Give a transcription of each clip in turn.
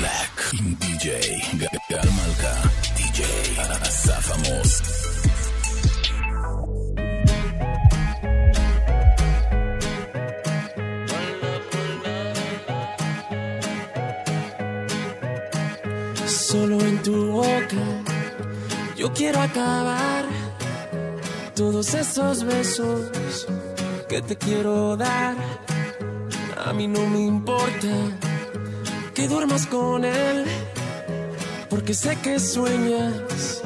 Black, DJ Gagar Malca, DJ Asaf Amos. Solo en tu boca yo quiero acabar todos esos besos que te quiero dar. A mí no me importa que duermas con él, porque sé que sueñas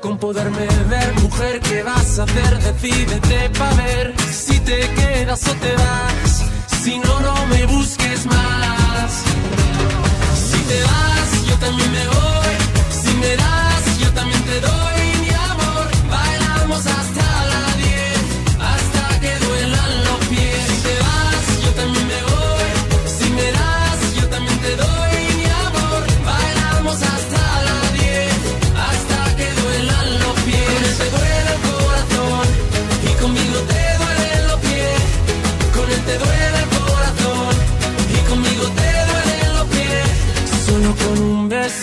con poderme ver. Mujer, ¿qué vas a hacer? Decídete pa' ver si te quedas o te vas. Si no, no me busques más. Si te vas, yo también me voy. Si me das, yo también te doy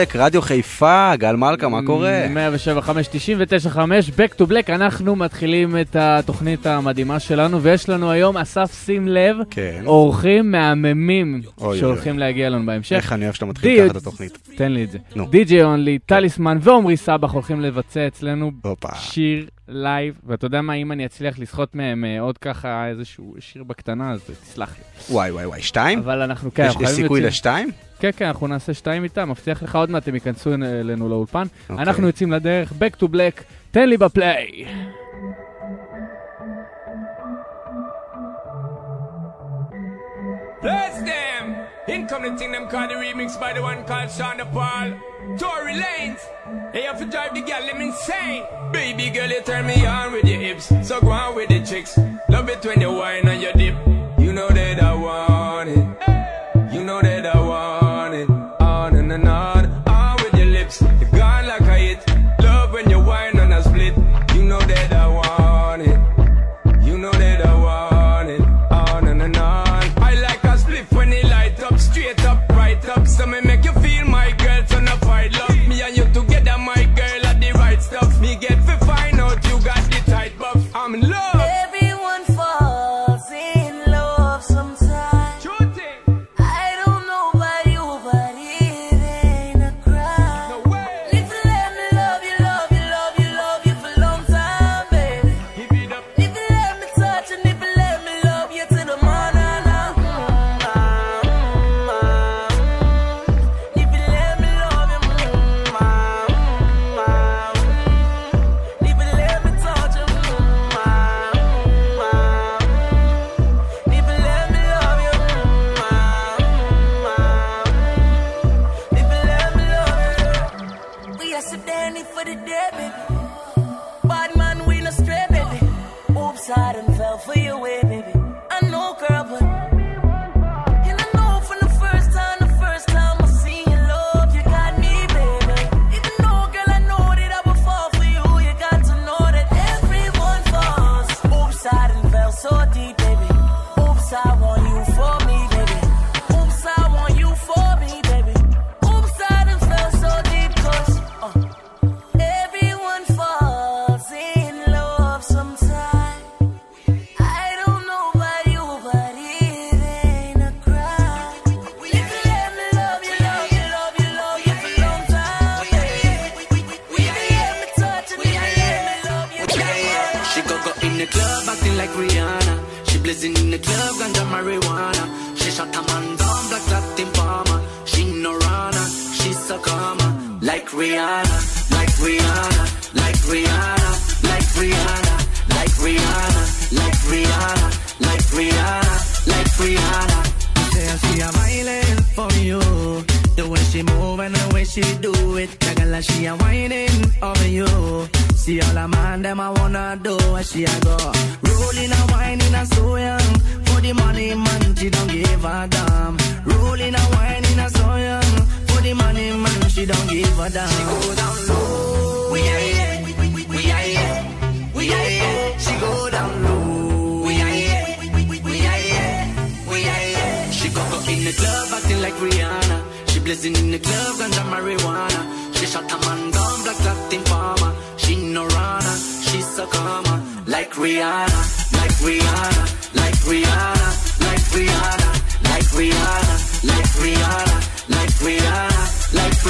Black, רדיו חיפה, גל מלכה, מה קורה? 107, 5, 99, 5, Back to Black, אנחנו מתחילים את התוכנית המדהימה שלנו, ויש לנו היום, אסף, שים לב, כן. אורחים מהממים אוי, שהולכים להגיע לנו בהמשך. איך אני אוהב שאתה מתחיל ככה את התוכנית. תן לי את זה. נו. די.ג'יי אונלי, טליסמן ועמרי סבח הולכים לבצע אצלנו. שיר לייב, ואתה יודע מה, אם אני אצליח לסחוט מהם אה, עוד ככה איזשהו שיר בקטנה, אז תסלח לי. וואי וואי וואי, שתיים? אבל אנחנו, כן, יש סיכוי לשתיים? כן, כן, אנחנו נעשה שתיים איתם, מבטיח לך עוד מעט הם ייכנסו אלינו לאולפן. אוקיי. אנחנו יוצאים לדרך, Back to Black, תן לי בפליי. Bless them! In come the thing them call the remix by the one called Shonda Paul. Tory Lanez. They have to drive the gal them insane. Baby girl, you turn me on with your hips. So go on with the chicks. Love it when you whine on your dip. You know that I want it.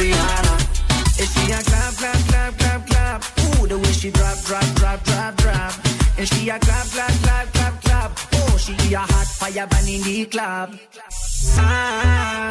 Rihanna. And she a clap, clap, clap, clap, clap. Ooh, the way she drop, drop, drop, drop, drop. And she a clap, clap, clap, clap, clap. Oh, she a hot fire burn in the club. Ah,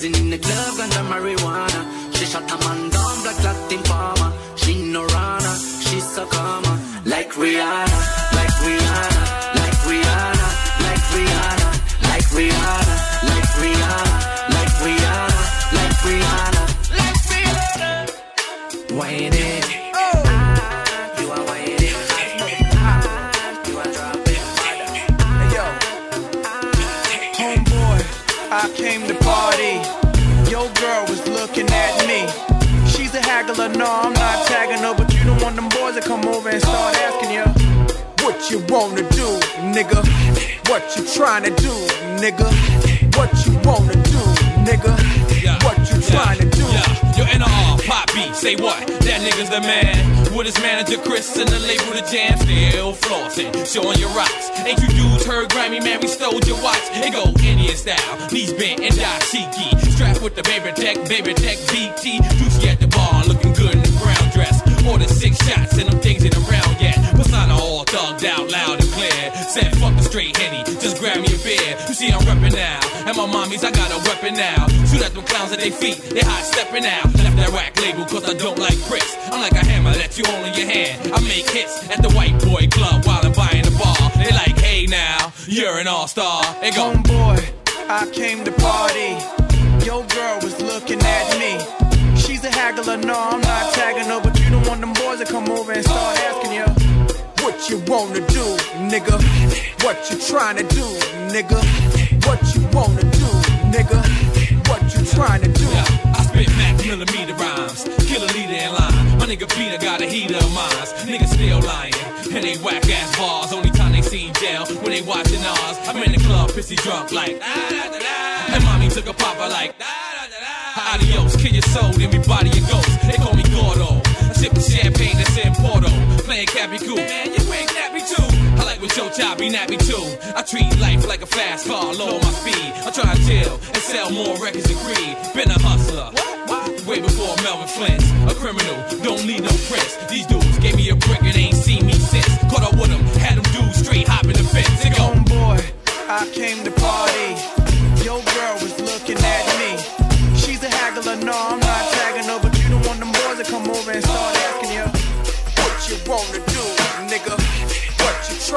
blazing in the club, ganja marijuana. She shot a man down, black Latin farmer. She no runner, she so calmer. Like Rihanna, like Rihanna, like Rihanna, like Rihanna, like Rihanna, like Rihanna, like Rihanna, like Rihanna, like Rihanna. Whining. Haggler, no, I'm not tagging her, but you don't want them boys to come over and start asking you what you wanna do, nigga. What you trying to do, nigga. What you wanna do, nigga. What you trying to do. Yeah, yo, NR, pop beat, say what? That nigga's the man. With his manager Chris and the label the jam, still flossing, showing your rocks. Ain't you dudes heard Grammy, man? We stole your watch. It go Indian style, knees bent and dashiki. Strapped with the baby tech, baby tech BT. Juicy at dress. Ordered six shots and them things ain't around yet. Persona all thugged out loud and clear. Said fuck the straight henny, just grab me a beer. You see I'm reppin' now, and my mommies I got a weapon now. Shoot at them clowns at their feet, they hot stepping out. Left that rack label cause I don't like bricks. I'm like a hammer that you hold in your hand. I make hits at the white boy club while I'm buying the bar. They like, hey now, you're an all star. They go, Homeboy, I came to party. Your girl was looking at me. She's a haggler, no, I'm not tagging her, to come over and start asking you what you wanna do, nigga. What you trying to do, nigga. What you wanna do, nigga. What you trying to do. Yeah, I spit max millimeter rhymes, kill a leader in line. My nigga Peter got a heater of mines. Niggas still lying, and they whack ass bars. Only time they seen jail when they watching ours. I'm in the club, pissy drunk like. "Ah, da, da, da." And mommy took a popper like. "Ah, da, da, da." Adios, kill your soul, then we body your ghost. They call me Gordo. Cappy Cool. Man, you ain't nappy too. I like with your child be nappy too. I treat life like a fast car, low on my speed. I try to chill and sell more records than Creed. Been a hustler. Way before Melvin Flint's. A criminal, don't need no prints. These dudes gave me a brick and ain't seen me since. Caught up with them, had them dudes straight hopping the fence. They go, Homeboy, I came to party. Your girl was looking at me. She's a haggler, no, I'm not tagging her, but you don't want them boys to come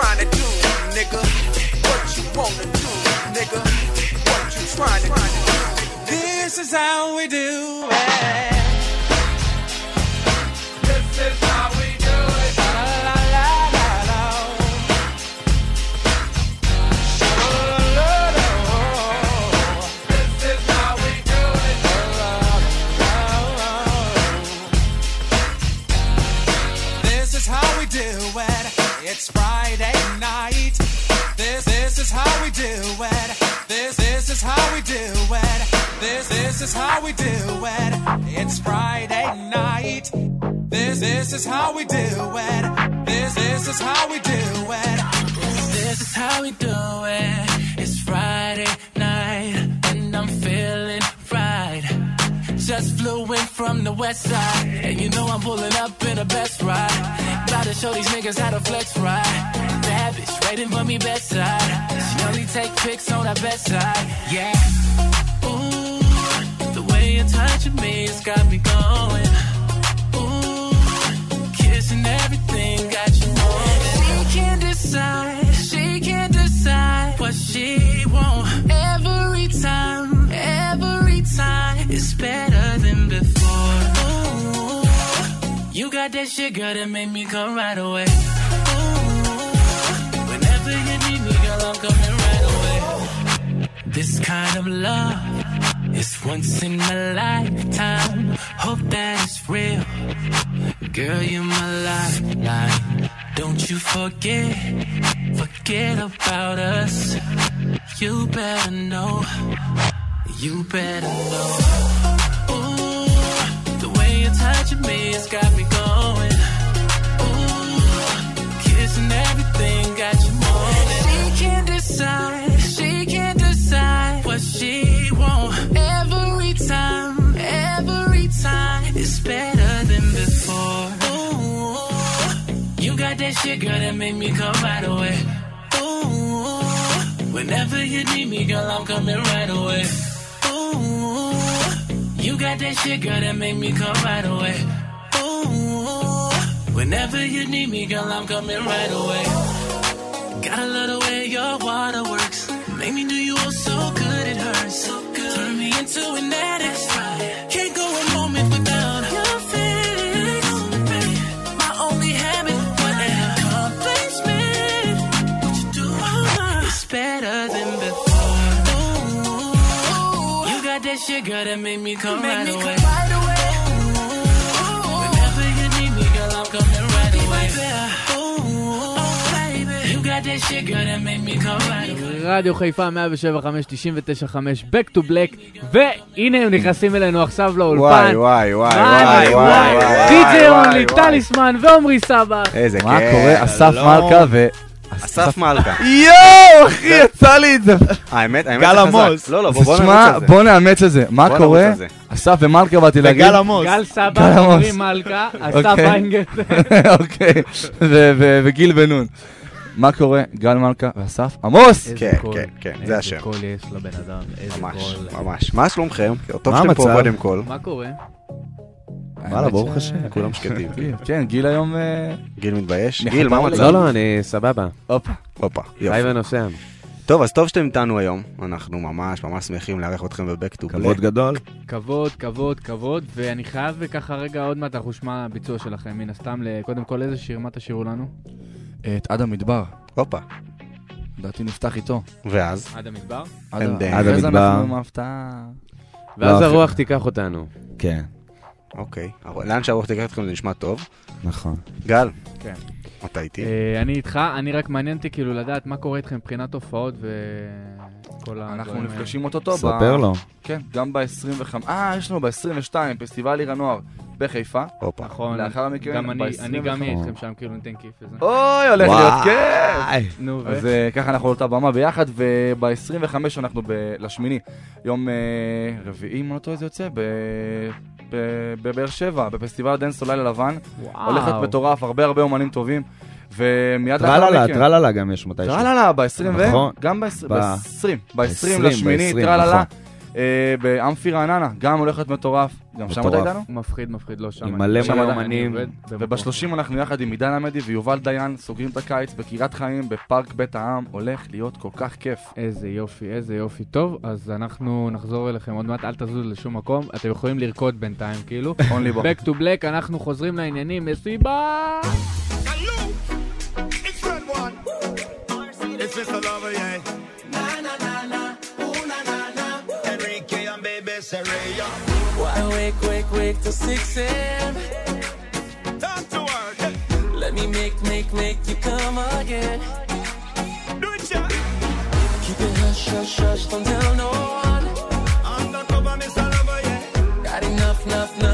trying to do, nigga? What you wanna do, nigga? What you trying to do? This is how we do it. Is how we do it. This this is how we do it. This is how we do it. It's Friday night, and I'm feeling right. Just flew in from the west side, and you know I'm pulling up in the best ride. Gotta show these niggas how to flex right. Bad bitch waiting for me bedside. She only take pics on her best side. Yeah. Ooh, the way you're touching me has got me going. Kissing everything got you moving. She can't decide. She can't decide what she want. Every time, every time, it's better than before. Ooh, you got that shit, girl, that make me come right away. Ooh, whenever you need me, girl, I'm coming right away. This kind of love is once in a lifetime. Hope that it's real. Girl, you're my lifeline. Don't you forget, forget about us. You better know, you better know. Ooh, the way you're touching me has got me going. That shit, girl, that make me come right away. Ooh, whenever you need me, girl, I'm coming right away. Ooh, you got that shit, girl, that make me come right away. Ooh, whenever you need me, girl, I'm coming right away. Gotta love the way your water works. Make me do you oh so good it hurts. So good. Turn me into an addict. Got that shit, girl, that make me come right away. Whenever you need me, girl, I'm coming right away. Ooh, baby, you got that shit, girl, that make me come right away. רדיו חיפה 175, 99.5, Back to Black, והנה הם נכנסים אלינו עכשיו לאולפן. וואי, וואי, וואי, וואי, וואי, וואי, וואי, די.ג'יי וואי, אונלי, וואי. טליסמן ועומרי סבח. איזה כיף. מה קורה? אסף לא. מלכה ו... אסף מלכה. יואו, אחי, יצא לי את זה. האמת, האמת גל. עמוס. לא, לא, בוא נרוץ על זה. בוא נאמץ את זה. מה קורה? אסף ומלכה באתי להגיד. וגל עמוס. גל סבא, גל עמוס. עמרי מלכה, אסף אוקיי. איינגלטר. אוקיי, ו- וגיל בן נון. מה קורה? גל מלכה ואסף עמוס! איזה כן, כן, כן, זה איזה השם. קול יש לבן אדם, איזה ממש, קול. ממש. מה שלומכם? טוב מה שאתם פה המצב? קודם כל. מה קורה? וואלה, ברוך השם. כולם שקטים. כן, גיל היום... אה, גיל מתבייש? גיל, מה. המצב? לא, לא, אני סבבה. הופה. הופה, חי יופי. ונוסע. טוב, אז טוב שאתם איתנו היום. אנחנו ממש ממש שמחים לארח אתכם ב-Back to כבוד. גדול. כבוד, כבוד, כבוד, ואני חייב ככה רגע, עוד מעט אנחנו נשמע ביצוע שלכם, מן הסתם, קודם כל איזה שיר, מה תשאירו לנו? את עד המדבר. הופה. לדעתי נפתח איתו. ואז? עד המדבר? עד המדבר. אנחנו עם ההפתעה. ואז לא, הרוח תיקח אותנו. כן, אוקיי. אבל לאן שהרוח תיקח אתכם זה נשמע טוב. נכון. גל, כן. אתה איתי? אה, אני איתך, אני רק מעניין אותי כאילו לדעת מה קורה איתכם מבחינת הופעות וכל ה... אנחנו נפגשים אותו. ספר לו. כן, גם ב-25. אה, יש לנו ב-22, פסטיבל עיר הנוער בחיפה. הופה. נכון, לאחר מכן, גם אני, אני גם אהיה 25. איתכם שם, כאילו ניתן כיף וזה. אוי, הולך. להיות כיף! נו, ו... אז אה, ככה אנחנו על אותה במה ביחד, וב-25 אנחנו ב- לשמיני, יום אה, רביעי, אם אני לא טועה, זה יוצא, ב- בבאר שבע, בפסטיבל הדנס לילה לבן. הולך להיות מטורף, הרבה הרבה אומנים טובים. ומיד טרללה, טרללה גם יש מתישהו. טרללה, ב-20 ו... נכון. גם ב-20, ב- ב-20, ב-20 ב- לשמיני, 20, טרללה. נכון. אה, באמפי רעננה, גם להיות מטורף. גם שם אתה. איתנו? מפחיד, מפחיד, לא שם. עם מלא מלא במקום. וב-30 אנחנו יחד עם עידן עמדי ויובל דיין סוגרים את הקיץ בקריית חיים בפארק בית העם, הולך להיות כל כך כיף. איזה יופי, איזה יופי. טוב, אז אנחנו נחזור אליכם עוד מעט, אל תזוזו לשום מקום. אתם יכולים לרקוד בינתיים, כאילו. אונלי בו. Back to black, אנחנו חוזרים לעניינים, מסיבה! It's Mr. Lover, yeah. Na na na na, ooh na na na. Enrique and baby Sereya. Why wake, wake, wake till 6 a.m. Time to work. Let me make, make, make you come again. Do it, yeah. Keep it hush, hush, hush, don't tell no one. Undercover, Mr. Lover, yeah. Got enough, enough, enough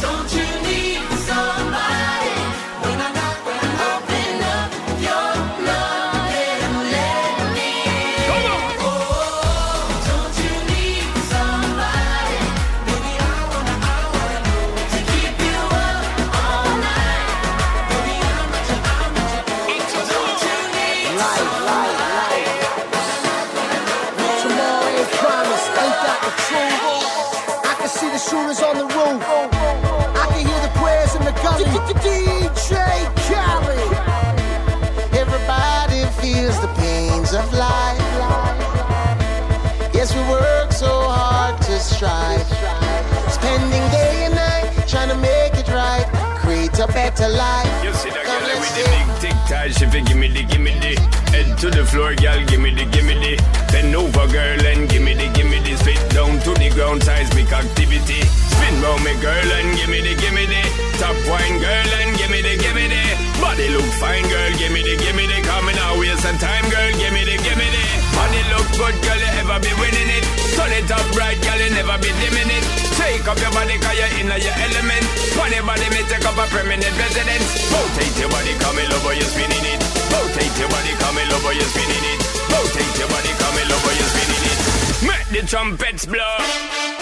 Don't you need better life. You see that girl with the big tic tac, she fi gimme the gimme the. Head to the floor, girl, gimme the gimme the. Bend over, girl, and gimme the gimme the. Spit down to the ground, seismic activity. Spin round me, girl, and gimme the gimme the. Top wine, girl, and gimme the gimme the. Body look fine, girl, gimme the gimme the. Coming out, waste some time, girl, gimme the gimme the Body look good, girl, you ever be winning it. Turn it up right, girl, you never be dimming it. Take up your body, cause you're in your element. Funny body, me take up a permanent residence. Rotate your body, come in over, you're spinning it. Rotate your body, come in over, you're spinning it. Rotate your body, come in over, you're spinning it. Make the trumpets blow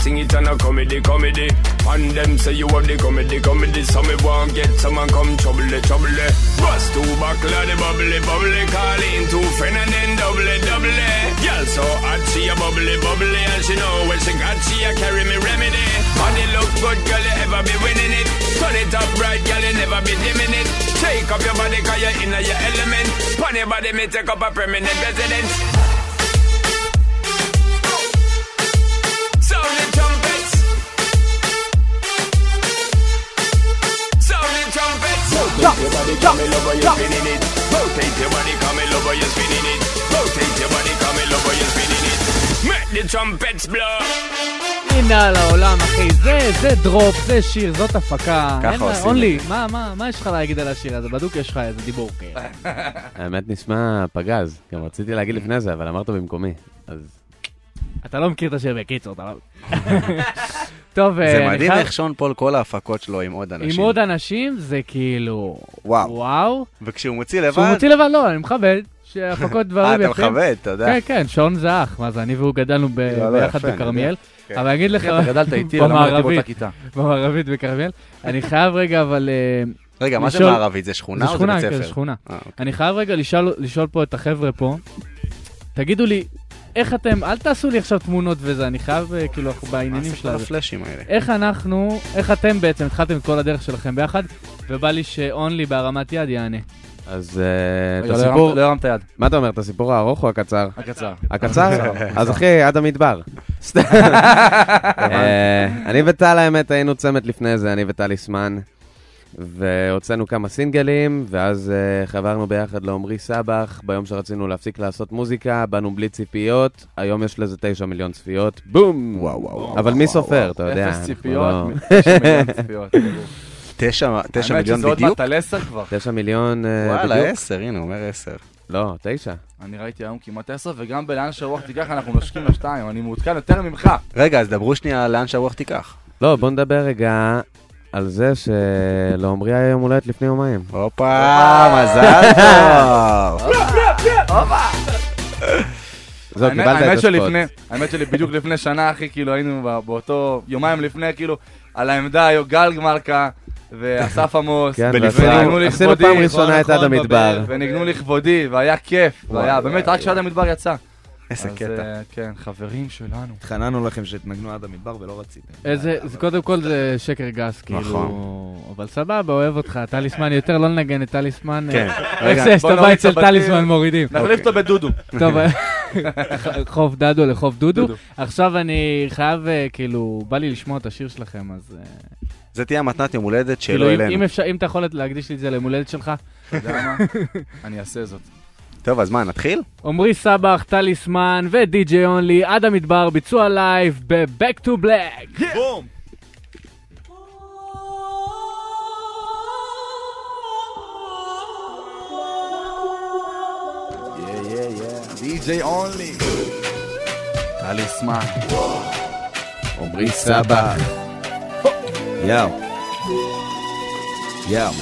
Thing, it and a comedy, comedy. And them say you have the comedy, comedy. So me want get someone come trouble, trouble. Bust two buckle the bubbly, bubbly. Call in two friend and then double, double. Girl so hot, she a bubbly, bubbly. And she know when she got, she a carry me remedy. Body look good, girl, you ever be winning it. Turn it up right, girl, you never be dimming it. Take up your body, cause you're in your element. Your body, me take up a permanent residence. Rotate your body, come in over, you're spinning it. Rotate your body, come in over, you're spinning it. Rotate your body, come in over, you're spinning it. Make the trumpets blow. הנה על העולם, אחי, זה, זה דרופ, זה שיר, זאת הפקה. ככה עושים אונלי. מה, מה, מה יש לך להגיד על השיר הזה? בדוק יש לך איזה דיבור. כן. האמת נשמע פגז. גם רציתי להגיד לפני זה, אבל אמרת במקומי. אז... אתה לא מכיר את השיר בקיצור, אתה לא... טוב, זה אה, אני מדהים איך שון פול כל ההפקות שלו עם עוד אנשים. עם עוד אנשים זה כאילו... וואו. וואו. וכשהוא מוציא לבד... כשהוא מוציא לבד, לא, אני מכבד. שהפקות דברים אה, יפים. אתה מכבד, אתה יודע. כן, כן, שון זה אח. מה זה, אני והוא גדלנו ב- לא, לא, ביחד בכרמיאל. כן. אבל אני אגיד לך... אתה גדלת איתי, למדתי במערבית, באותה כיתה. במערבית בכרמיאל. אני חייב רגע, אבל... אה, רגע, מה זה מערבית? זה שכונה או זה בית כן, ספר? זה שכונה. אה, אני חייב רגע לשאול פה את החבר'ה פה. תגידו לי, איך אתם, אל תעשו לי עכשיו תמונות וזה, אני חייב, אה, כאילו, אנחנו בעניינים של הזה. הפלאשים האלה. איך אנחנו, איך אתם בעצם התחלתם את כל הדרך שלכם ביחד, ובא לי שאונלי בהרמת יד יענה. אז אה, את לא הסיפור... לא הרמת יד. מה אתה אומר, את הסיפור הארוך או הקצר? הקצר. הקצר? אז אחי, עד המדבר. אה, אני וטל האמת היינו צמד לפני זה, אני וטליסמן. והוצאנו כמה סינגלים, ואז uh, חברנו ביחד לעומרי סבח, ביום שרצינו להפסיק לעשות מוזיקה, באנו בלי ציפיות, היום יש לזה תשע מיליון צפיות, בום! וואו, וואו. אבל מי סופר, אתה יודע? אפס ציפיות, לא- תשע מיליון ציפיות. תשע תשע האמת מיליון שזה עוד בדיוק? מעט על עשר כבר. תשע מיליון אה, בדיוק. וואלה, עשר, הנה, הוא אומר עשר. לא, תשע. אני ראיתי היום כמעט עשר, וגם בלאן שהרוח תיקח אנחנו נושקים לשתיים, אני מעודכן יותר ממך. רגע, אז דברו שנייה לאן שהרוח תיקח. לא, בוא נדבר רגע על זה שלעומרי היה יום הולדת לפני יומיים. הופה, מזל טוב! זהו, קיבלת את הספוט. שלפני, האמת שלי בדיוק לפני שנה, אחי, כאילו היינו באותו, יומיים לפני, כאילו, על העמדה היו גל מלכה ואסף עמוס. כן, וניגנו ועשינו- עשינו לכבודי, פעם ראשונה את עד המדבר. וניגנו לכבודי, והיה כיף, והיה, באמת, רק כשעד המדבר יצא. איזה אז, קטע. אה, כן, חברים שלנו. התחננו לכם שתנגנו עד המדבר ולא רציתם. איזה, זה קודם כל זה שקר גס, כאילו, נכון. אבל סבבה, אוהב אותך, טליסמן יותר, לא ננגן את טליסמן. כן, איך יש את הבית של. טליסמן מורידים. נחליף אותו בדודו. טוב, חוף דדו לחוף דודו. דודו. עכשיו אני חייב, אה, כאילו, בא לי לשמוע את השיר שלכם, אז... אה, זה תהיה המתנת יום הולדת כאילו, שלא אם- אם אלינו. אם אתה יכול להקדיש לי את זה ליום הולדת שלך. אתה יודע מה? אני אעשה זאת. טוב, אז מה, נתחיל? עמרי סבח, טליסמן ודי.ג'יי אונלי, עד המדבר, ביצוע לייב ב- Back to Black. בום! די.ג'יי אונלי. טליסמן. עומרי סבח. יאו. יאו.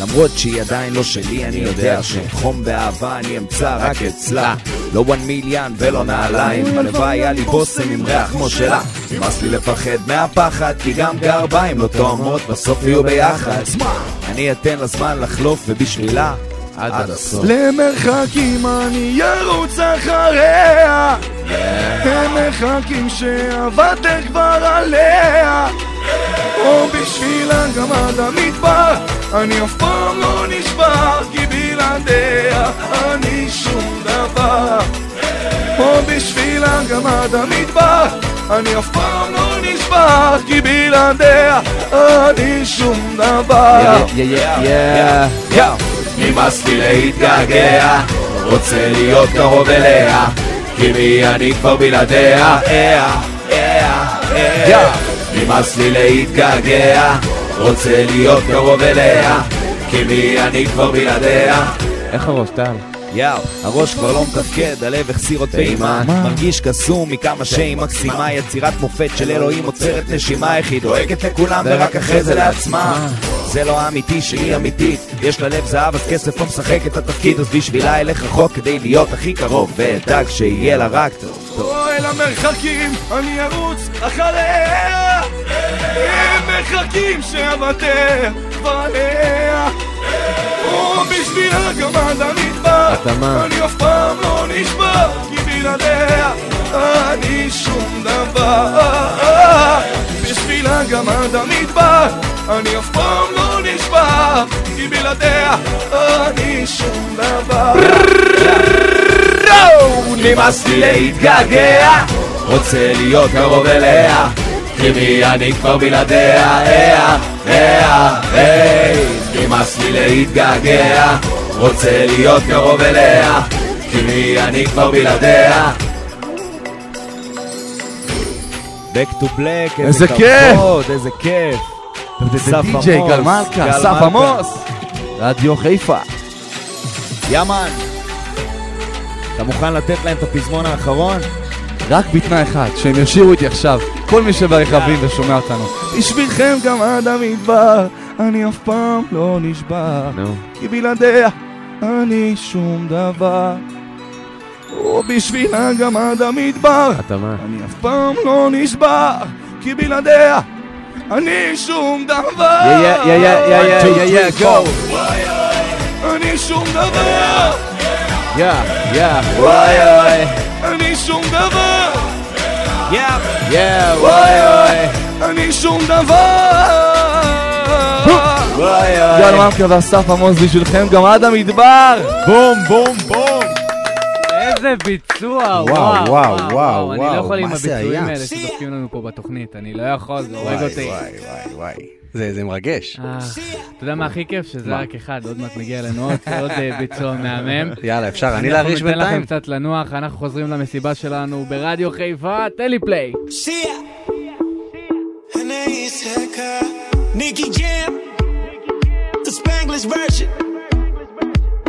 למרות שהיא עדיין לא שלי, אני יודע שחום באהבה אני אמצא רק אצלה. לא וואן מיליון ולא נעליים, הלוואי היה לי בושם עם ריח כמו שלה. נמאס לי לפחד מהפחד, כי גם גרביים לא תואמות, בסוף יהיו ביחד. אני אתן לזמן לחלוף, ובשבילה, עד הסוף. למרחקים אני ארוץ אחריה הם מחכים שעבדתם כבר עליה או בשבילה גם עד המדבר אני אף פעם לא נשבר כי בלעדיה אני שום דבר או בשבילה גם עד המדבר אני אף פעם לא נשבר כי בלעדיה אני שום דבר יאו. נמאס לי להתגעגע, רוצה להיות קרוב אליה, כי מי אני כבר בלעדיה, אה, אה, אה. נמאס לי להתגעגע, רוצה להיות קרוב אליה, כי מי אני כבר בלעדיה. איך הראש, טל? יאו, הראש כבר לא מתפקד, הלב החסיר עוד פעימה. מרגיש קסום מכמה שהיא מקסימה יצירת מופת של אלוהים עוצרת נשימה איך היא דואגת לכולם ורק אחרי זה לעצמה. זה לא האמיתי שהיא אמיתית. יש לה לב זהב אז כסף לא משחק את התפקיד אז בשבילה אלך רחוק כדי להיות הכי קרוב. ואדאג שיהיה לה רק טוב. טוב. אל המרחקים, אני ארוץ אחריה. הם מחכים שאוותר עליה. ובשבילה גם עד המדבר, התאמה. אני אף פעם לא נשבר, כי בלעדיה אני שום דבר. בשבילה גם עד המדבר, אני אף פעם לא נשבר, כי בלעדיה אני שום דבר. נמאס לי להתגעגע, רוצה להיות קרוב אליה, כי מי אני כבר בלעדיה, אה, אה, היי. נמאס לי להתגעגע, רוצה להיות קרוב אליה, כי מי אני כבר בלעדיה. Back to black, איזה כיף! כבוד, איזה כיף. אסף די.ג'יי גל מלכה, אסף מלכה. עמוס, רדיו חיפה. יאמן. אתה מוכן לתת להם את הפזמון האחרון? רק בתנאי אחד, שהם ישירו איתי עכשיו, כל מי שברכבים ושומע אותנו. בשבילכם גם עד המדבר, אני אף פעם לא נשבר, כי בלעדיה אני שום דבר. ובשבילה גם עד המדבר, התאמה. אני אף פעם לא נשבר, כי בלעדיה אני שום דבר. Yeah, yeah, yeah, yeah, yeah, yeah, yeah, go. אני שום דבר. יא, יא, וואי וואי. אני שום דבר. יא, יא, וואי וואי. אני שום דבר. וואי וואי. גל מלכה ואסף עמוס בשבילכם גם עד המדבר. בום בום בום. איזה ביצוע, וואו, וואו, וואו, וואו, אני לא וואו, יכול עם מה זה הביצועים היה? האלה שדופקים לנו פה בתוכנית, אני לא יכול, זה הורג אותי. וואי, וואי, וואי. זה זה מרגש. אה, אתה יודע מה הכי כיף? שזה? רק אחד, עוד מעט מגיע אלינו עוד אה, ביצוע מהמם. יאללה, אפשר אני להרגיש אנחנו ניתן לכם בינתיים? קצת לנוח, אנחנו חוזרים למסיבה שלנו ברדיו חיפה, תן לי פליי. The Spanglish version.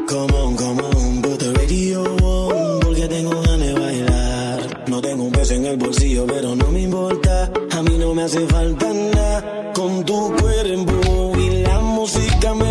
Come on, come on, put the radio on, porque tengo ganas de bailar. No tengo un peso en el bolsillo, pero no me importa, a mí no me hace falta nada. Con tu cuerpo y la música me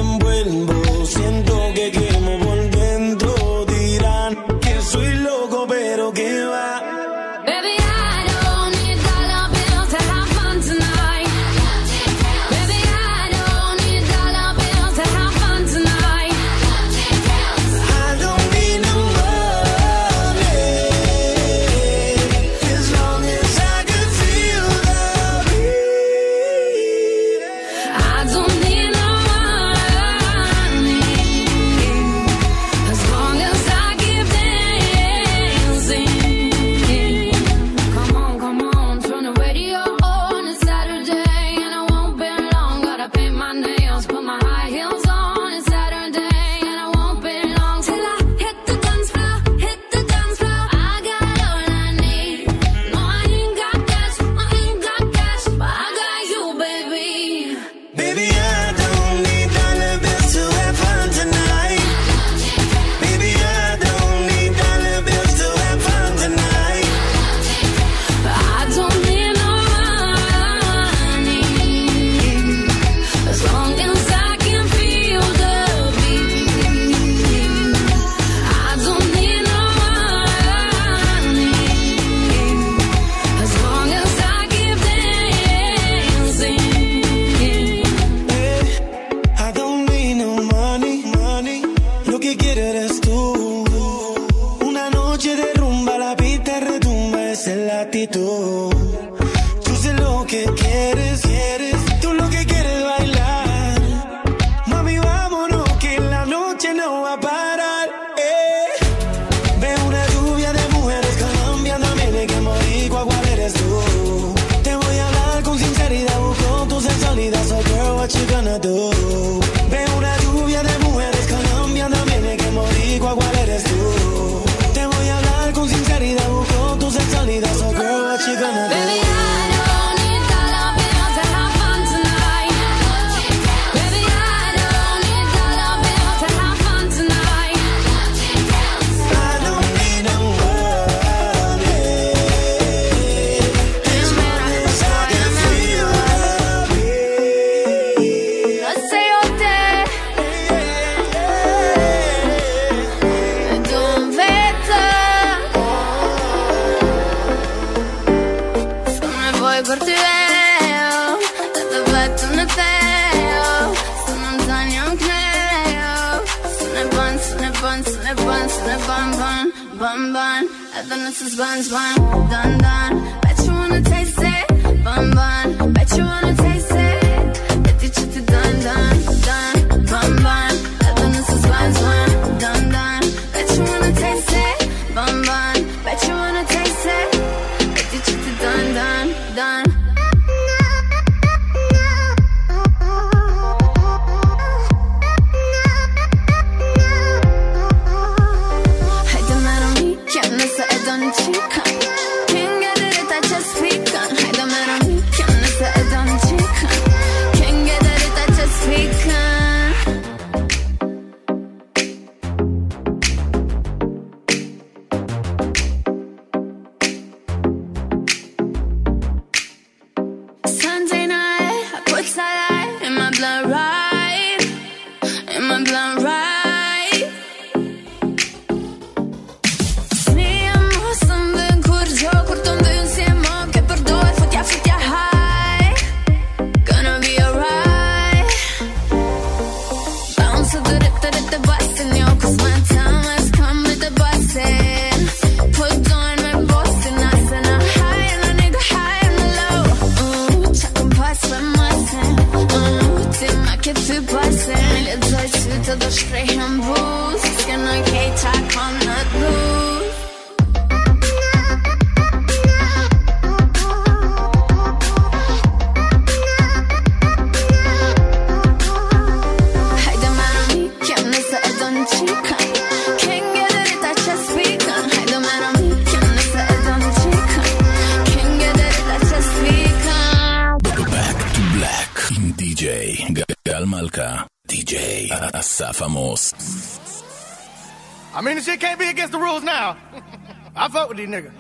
mean, the shit can't be against the rules now. I fuck with these niggas.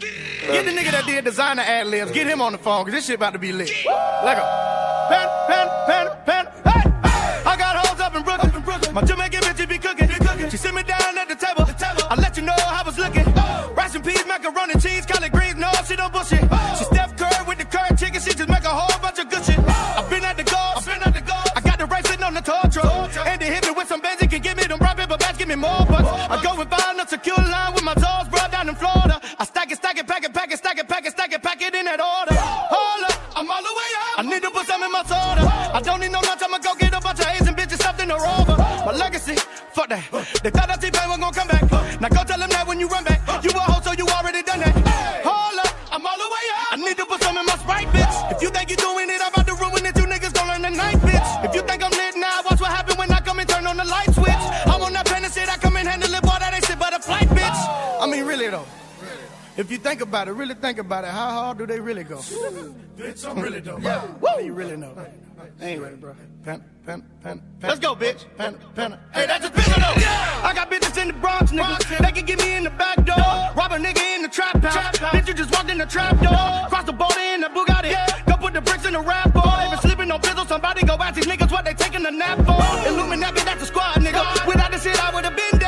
Get the nigga that did designer ad libs, get him on the phone, cause this shit about to be lit. Let go. If you think about it, really think about it, how hard do they really go? bitch, I'm really dope. Yeah. Woo! You really know. Ain't ready, bro. Pen, pen, pen, pen. Let's go, bitch. Pen, pen. Hey, that's a pistol though. I got bitches in the Bronx, niggas. They can get me in the back door. Rob a nigga in the trap house. Bitch, you just walked in the trap door. Cross the border in the Bugatti. Go put the bricks in the rap boy. They been sleeping on pizzle. Somebody go ask these niggas what they taking a nap for. Illuminati, that's a squad, nigga. Without this shit, I would've been dead. But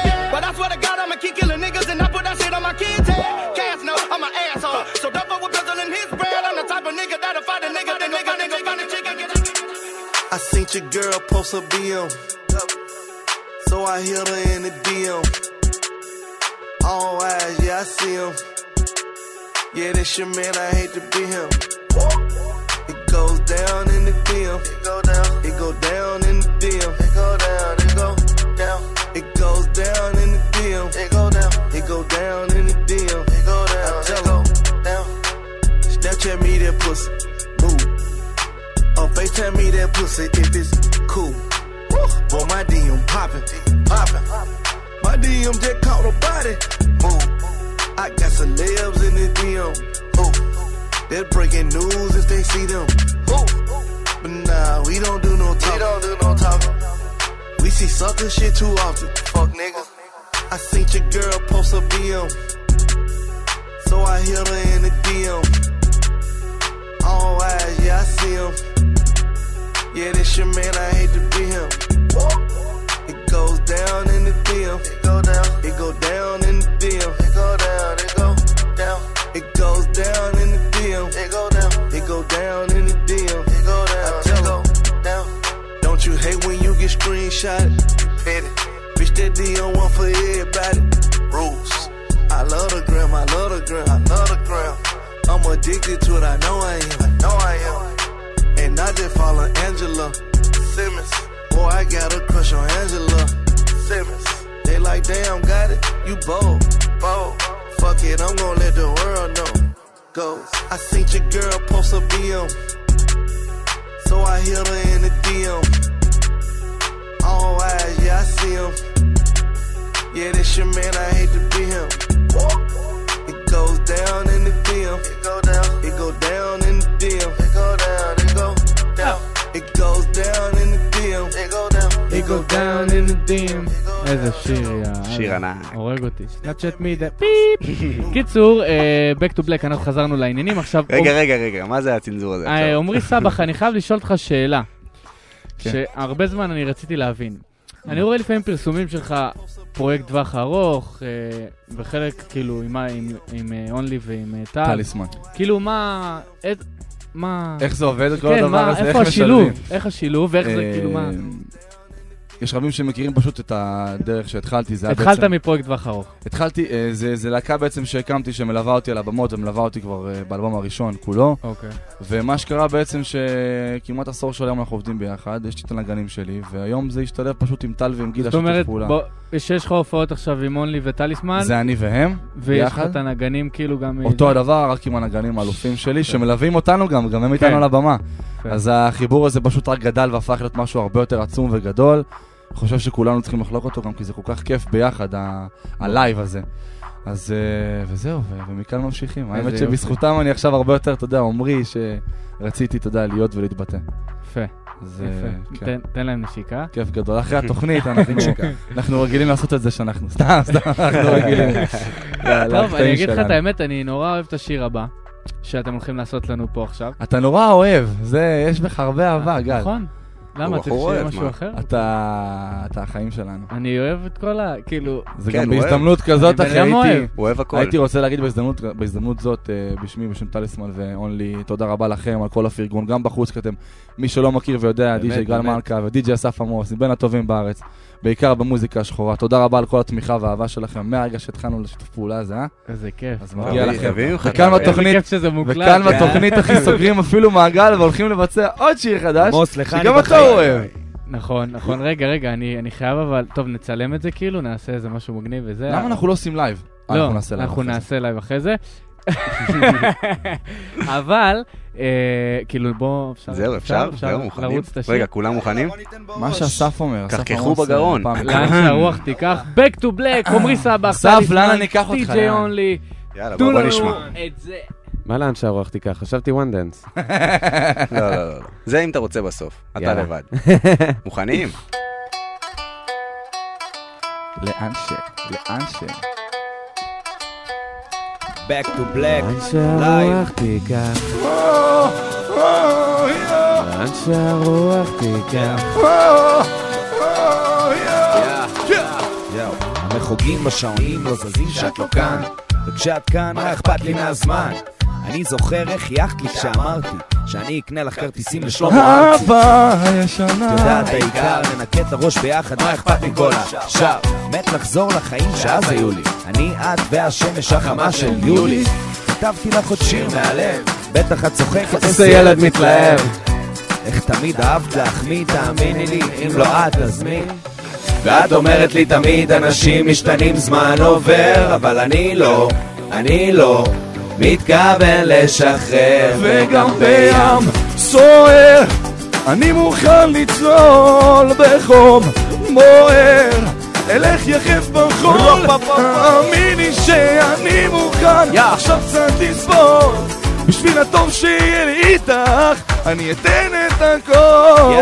I swear to God, I'ma keep killing niggas and I put that shit on my kids' head. Cass no, I'm an asshole. So don't fuck with pizzle in his bread. I'm the type of nigga that'll fight a nigga. Then nigga, nigga, find a chick and get I seen your girl post her BM. So I hit her in the DM. All eyes, yeah, I see him. Yeah, that's your man, I hate to be him. It goes down in the DM. It go down. It go down in the DM. It go down. It go down. It goes down in the DM. It go down. It go down in the DM. It go down. I tell her, down. Snapchat me that pussy. Move. Or FaceTime me that pussy if it's cool. Boy, my DM poppin', poppin'. My DM just caught a body. Move. I got celebs in the DM. Ooh. They're breaking news if they see them. Ooh. But nah, we don't do no talking. We don't do no talking. We see sucker shit too often. Fuck niggas. I seen your girl post a BM. So I hit her in the DM. All eyes, yeah, I see him. Yeah, this your man, I hate to be him. It goes down in the DM. It go down. It go down in the DM. הורג אותי. Snapchat me the פיפ. קיצור, אה, back to black, אנחנו חזרנו לעניינים. עכשיו... רגע, רגע, רגע, מה זה הצנזור הזה אה, עכשיו? עמרי סבח, אני חייב לשאול אותך שאלה. כן. שהרבה זמן אני רציתי להבין. אני רואה לפעמים פרסומים שלך, פרויקט טווח ארוך, אה, וחלק כאילו עם אונלי ועם טל. טליסמן. כאילו מה... מה... איך זה עובד, כל כן, הדבר מה- הזה, איפה איך השילוב? משלבים? איך השילוב, ואיך זה כאילו מה... יש רבים שמכירים פשוט את הדרך שהתחלתי, זה היה התחלת בעצם... מפרויקט טווח ארוך. התחלתי, אה, זה, זה להקה בעצם שהקמתי שמלווה אותי על הבמות ומלווה אותי כבר אה, באלבום הראשון כולו. אוקיי. ומה שקרה בעצם שכמעט עשור של היום אנחנו עובדים ביחד, יש לי את הנגנים שלי, והיום זה השתלב פשוט עם טל ועם גילה זאת שיתוף אומרת, פעולה. בוא, שיש לך הופעות עכשיו עם אונלי וטליסמן. זה אני והם, ויש לך. את הנגנים כאילו גם... אותו הדבר, רק עם הנגנים האלופים שלי, שמלווים אותנו גם, גם הם כן. איתנו על הבמה. כן. אז החיבור הזה פשוט רק גדל והפך להיות משהו הרבה יותר עצום וגדול. חושב שכולנו צריכים לחלוק אותו גם כי זה כל כך כיף ביחד, הלייב הזה. אז אה, וזהו, ומכאן ממשיכים. האמת. שבזכותם אני עכשיו הרבה יותר, אתה יודע, עמרי, שרציתי, אתה יודע, להיות ולהתבטא. יפה. אז אה, יפה. כן. תן- תן להם נשיקה. כיף גדול. אחרי התוכנית אנחנו- רגילים לעשות את זה שאנחנו, סתם, סתם, אנחנו רגילים. טוב, אני אגיד לך את. האמת, אני נורא אוהב את השיר הבא, שאתם הולכים לעשות לנו פה עכשיו. אתה נורא אוהב, זה, יש בך הרבה אהבה, גל. נכון. למה, צריך שיהיה משהו אחר? אתה, אתה החיים שלנו. אני אוהב את כל ה... כאילו... זה כן, גם בהזדמנות. כזאת, אחי, הייתי... הוא אוהב הכל. הייתי רוצה להגיד בהזדמנות, זאת, אה, בשמי, בשם טליסמן ואונלי, תודה רבה לכם על כל הפרגון, גם בחוץ, כי אתם, מי שלא מכיר ויודע, די.ג'יי גל. מלכה ודי.ג'יי אסף עמוס, מבין הטובים בארץ, בעיקר במוזיקה השחורה. תודה רבה על כל התמיכה והאהבה שלכם, מהרגע שהתחלנו לשיתוף פעולה הזה, אה? איזה כיף. אז מגיע לכם. וכאן בתוכנית. וכאן כן. בתוכנית, אחי, סוגרים אפילו מעגל והולכים לבצע עוד שיר חדש, שגם אתה. אוהב. נכון, נכון. רגע, רגע, אני אני חייב אבל... טוב, נצלם את זה כאילו, נעשה איזה משהו מגניב וזה. למה אנחנו לא עושים לייב? אה, לא, אנחנו נעשה לייב אחרי זה. אבל, אה, כאילו בוא, אפשר זהו, אפשר? זהו, מוכנים? לרוץ את השיר. רגע, כולם מוכנים? מה שאסף אומר, אסף עמוס, בגרון. לאן שהרוח תיקח, back to black, עמרי סבח, אסף, לאן אני אקח אותך? די.ג'יי? אונלי. יאללה, תנו בוא נשמע. את זה. מה לאן שהרוח תיקח? חשבתי one dance. לא, לא, לא. לא. זה אם אתה רוצה בסוף. אתה. לבד. מוכנים? לאן ש... לאן ש... Back to black, לאן לייב. שהרוח תיקח, לאן שהרוח תיקח. המחוגים בשעונים לא זזים כשאת לא כאן. וכשאת כאן, מה אכפת לי מהזמן? אני זוכר איך לי כשאמרתי שאני אקנה לך כרטיסים לשלמה. ארצי אהבה ישנה. את יודעת העיקר, ננקה את הראש ביחד, מה אכפת לי כל השאר? מת לחזור לחיים שאז היו לי. אני, את והשמש החמה של יולי? כתבתי לך עוד שיר מהלב. בטח את צוחקת איזה ילד מתלהב. איך תמיד אהבת להחמיא, תאמיני לי, אם לא את אז מי? ואת אומרת לי תמיד אנשים משתנים זמן עובר אבל אני לא, אני לא מתכוון לשחרר. וגם בים סוער אני מוכן לצלול בחום בוער אלך יחף בחול האמיני שאני מוכן. עכשיו קצת לסבול בשביל הטוב שיהיה לי איתך אני אתן את הכל.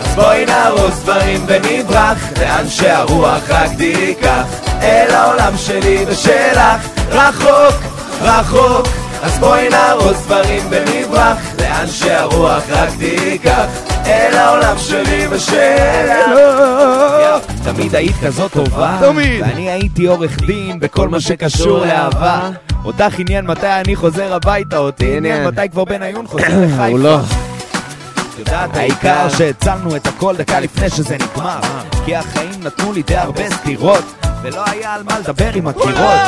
אז בואי נהרוס דברים ונברח לאן שהרוח רק תיקח. אל העולם שלי ושלך רחוק, רחוק. אז בואי נהרוס דברים ונברח לאן שהרוח רק תיקח. אל העולם שלי ושלך יא, תמיד היית כזאת טובה. תמיד. ואני הייתי עורך דין בכל מה שקשור לאהבה. אותך עניין מתי אני חוזר הביתה אותי עניין. מתי כבר בניון חוזר לחיפה. הוא לא. יודעת העיקר שהצלנו את הכל דקה לפני שזה נגמר. כי החיים נתנו לי די הרבה סתירות ולא היה על מה לדבר עם הקירות.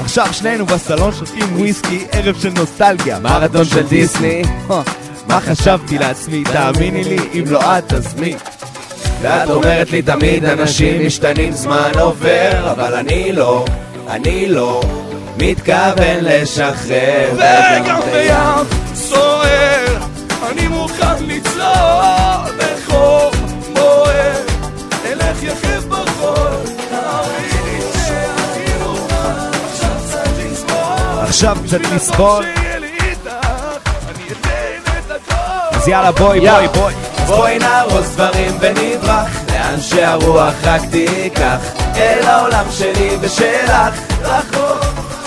עכשיו שנינו בסלון שותים וויסקי ערב של נוסטלגיה. מרתון של דיסני. מה חשבתי לעצמי? תאמיני לי אם לא את אז מי? ואת אומרת לי תמיד אנשים משתנים זמן עובר אבל אני לא, אני לא מתכוון לשחרר. וגם בים סוער, אני מוכן לצלול עכשיו קצת לסבול. אז יאללה בואי. בואי בואי. בואי נארוז דברים ונברח לאן שהרוח רק תיקח. אל העולם שלי ושלך רחוק,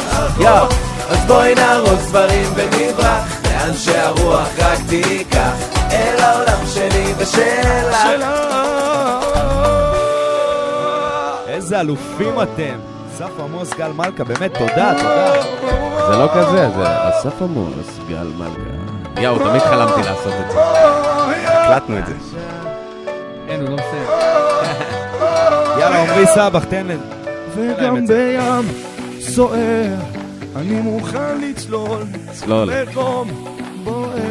רחוק אז בואי נארוז דברים ונברח לאן שהרוח רק תיקח. אל העולם שלי ושלך. איזה אלופים אתם אסף עמוס גל מלכה באמת תודה תודה זה לא כזה, זה אסף עמוס, גל מלכה. יואו, תמיד חלמתי לעשות את זה. הקלטנו את זה. אין, הוא לא מסיים. יאללה עמרי סבח תן לזה וגם בים סוער, אני מוכן לצלול, צלול. בוער.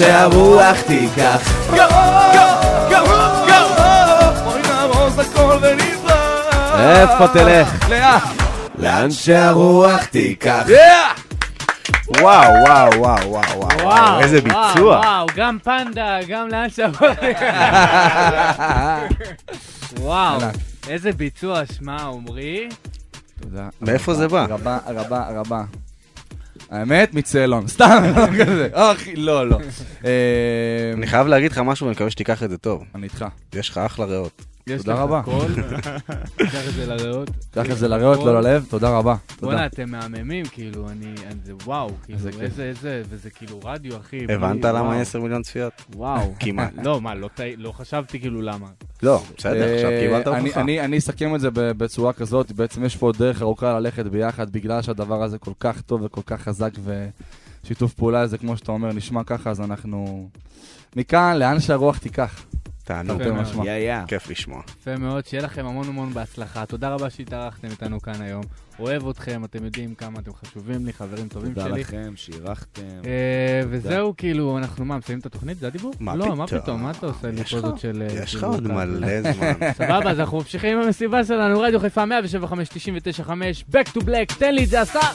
שהרוח תיקח בואי נארוז הכל ונברח. איפה תלך? לאן? לאן שהרוח תיקח וואו, וואו, וואו, וואו, וואו, איזה ביצוע. וואו, גם פנדה, גם לאן שעבור. וואו, איזה ביצוע, שמע, עמרי. תודה. מאיפה זה בא? רבה, רבה, רבה. האמת, מצלון. סתם, לא כזה. אחי, לא, לא. אה, אני חייב להגיד לך משהו ואני מקווה שתיקח את זה טוב. אני איתך. יש לך אחלה ריאות. יש תודה לך רבה. קול, קח את זה לריאות. קח את זה לריאות, לא ללב, תודה רבה. בואנה. אתם מהממים, כאילו, אני, זה וואו, כאילו, איזה. איזה, וזה כאילו רדיו, אחי. הבנת למה וואו. 10 מיליון צפיות? וואו. כמעט. לא, מה, לא לא חשבתי כאילו למה. לא, בסדר, עכשיו אה, קיבלת אני- הוכחה. אני אני אסכם את זה ב- בצורה כזאת, בעצם יש פה דרך ארוכה ללכת ביחד, בגלל שהדבר הזה כל כך טוב וכל כך חזק, ושיתוף פעולה הזה, כמו שאתה אומר, נשמע ככה, אז אנחנו... מכאן, לאן שהרוח תיקח. תענוג. יא כיף לשמוע. יפה מאוד, שיהיה לכם המון המון בהצלחה. תודה רבה שהתארחתם איתנו כאן היום. אוהב אתכם, אתם יודעים כמה אתם חשובים לי, חברים טובים תודה שלי. לכם שאירחתם אה, וזהו, כאילו, אנחנו מה, מסיימים את התוכנית? זה הדיבור? מה לא, מה פתאום? מה אתה עושה לי פה זאת של... אה, יש לך כאילו, עוד? מלא זמן. סבבה, אז אנחנו ממשיכים עם המסיבה שלנו, רדיו חיפה 175-99-5, Back to Black, תן לי את זה, אסף!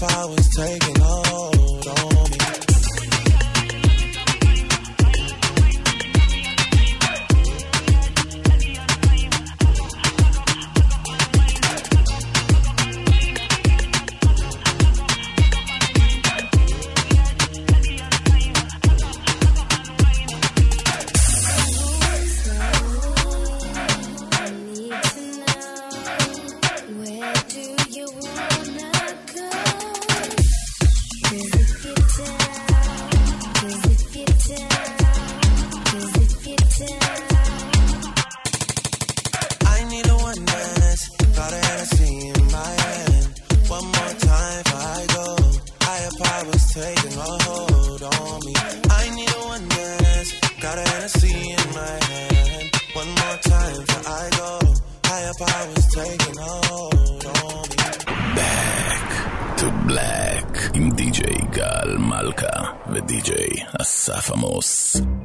if I was taking famoso.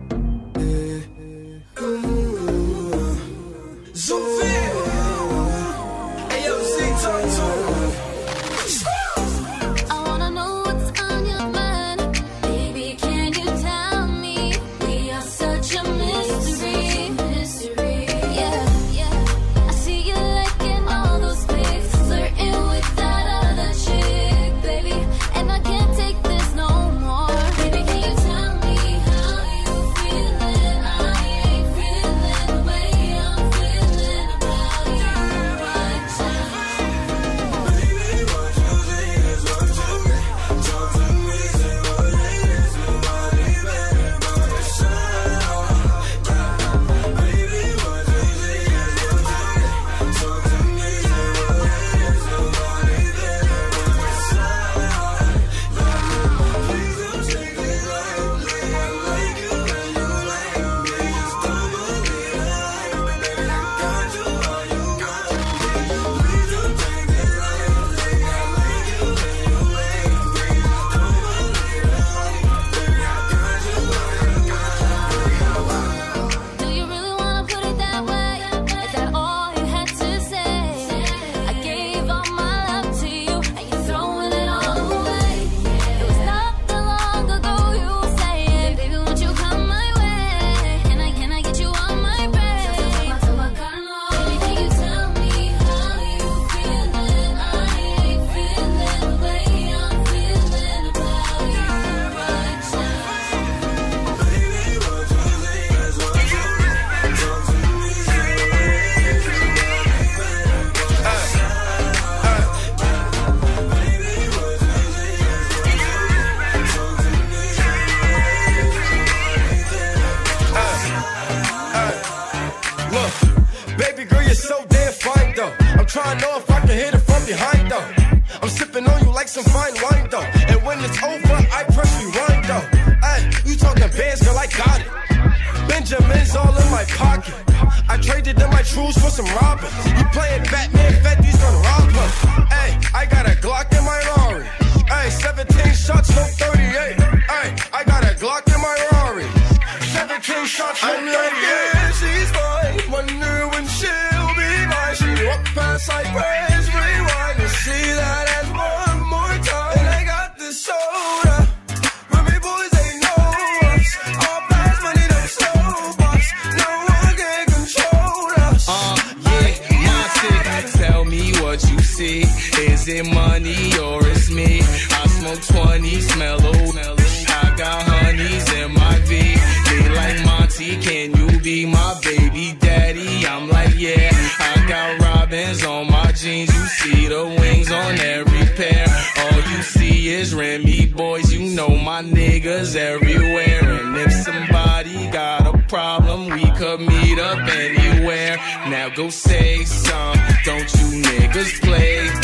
be my baby daddy. I'm like, yeah, I got robins on my jeans. You see the wings on every pair. All you see is Remy boys. You know my niggas everywhere. And if somebody got a problem, we could meet up anywhere. Now go say some. Don't you niggas play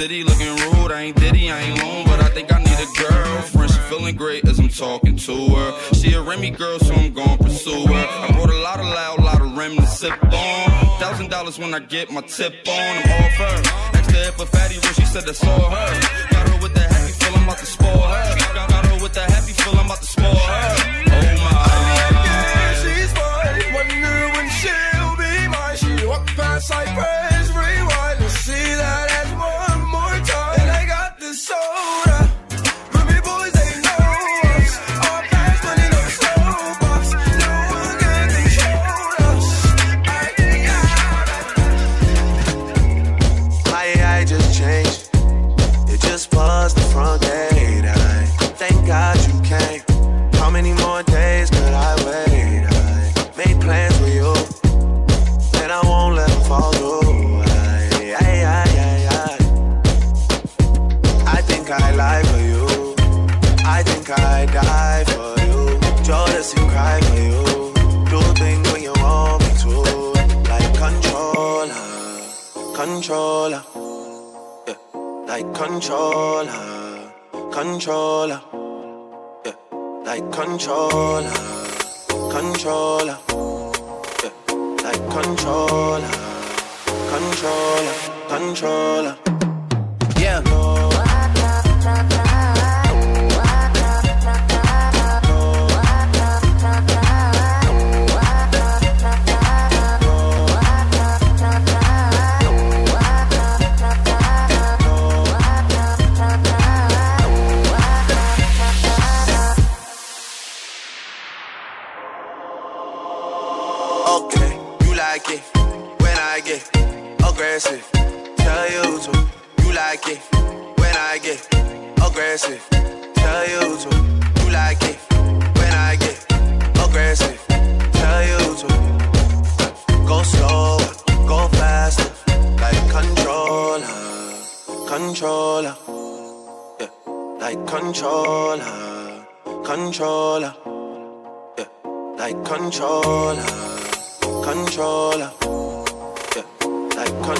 city looking rude. I ain't Diddy, I ain't loon, but I think I need a girlfriend. She feeling great as I'm talking to her. She a Remy girl, so I'm going pursue her. I brought a lot of loud, lot of Rem to sip on. Thousand dollars when I get my tip on. I'm off her. Asked her if a fatty when she said I saw her. Got her with the happy feel, I'm about to spoil her. Got her with the happy feel, I'm about to spoil her.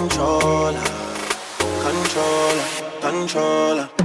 Controller, controller, controller.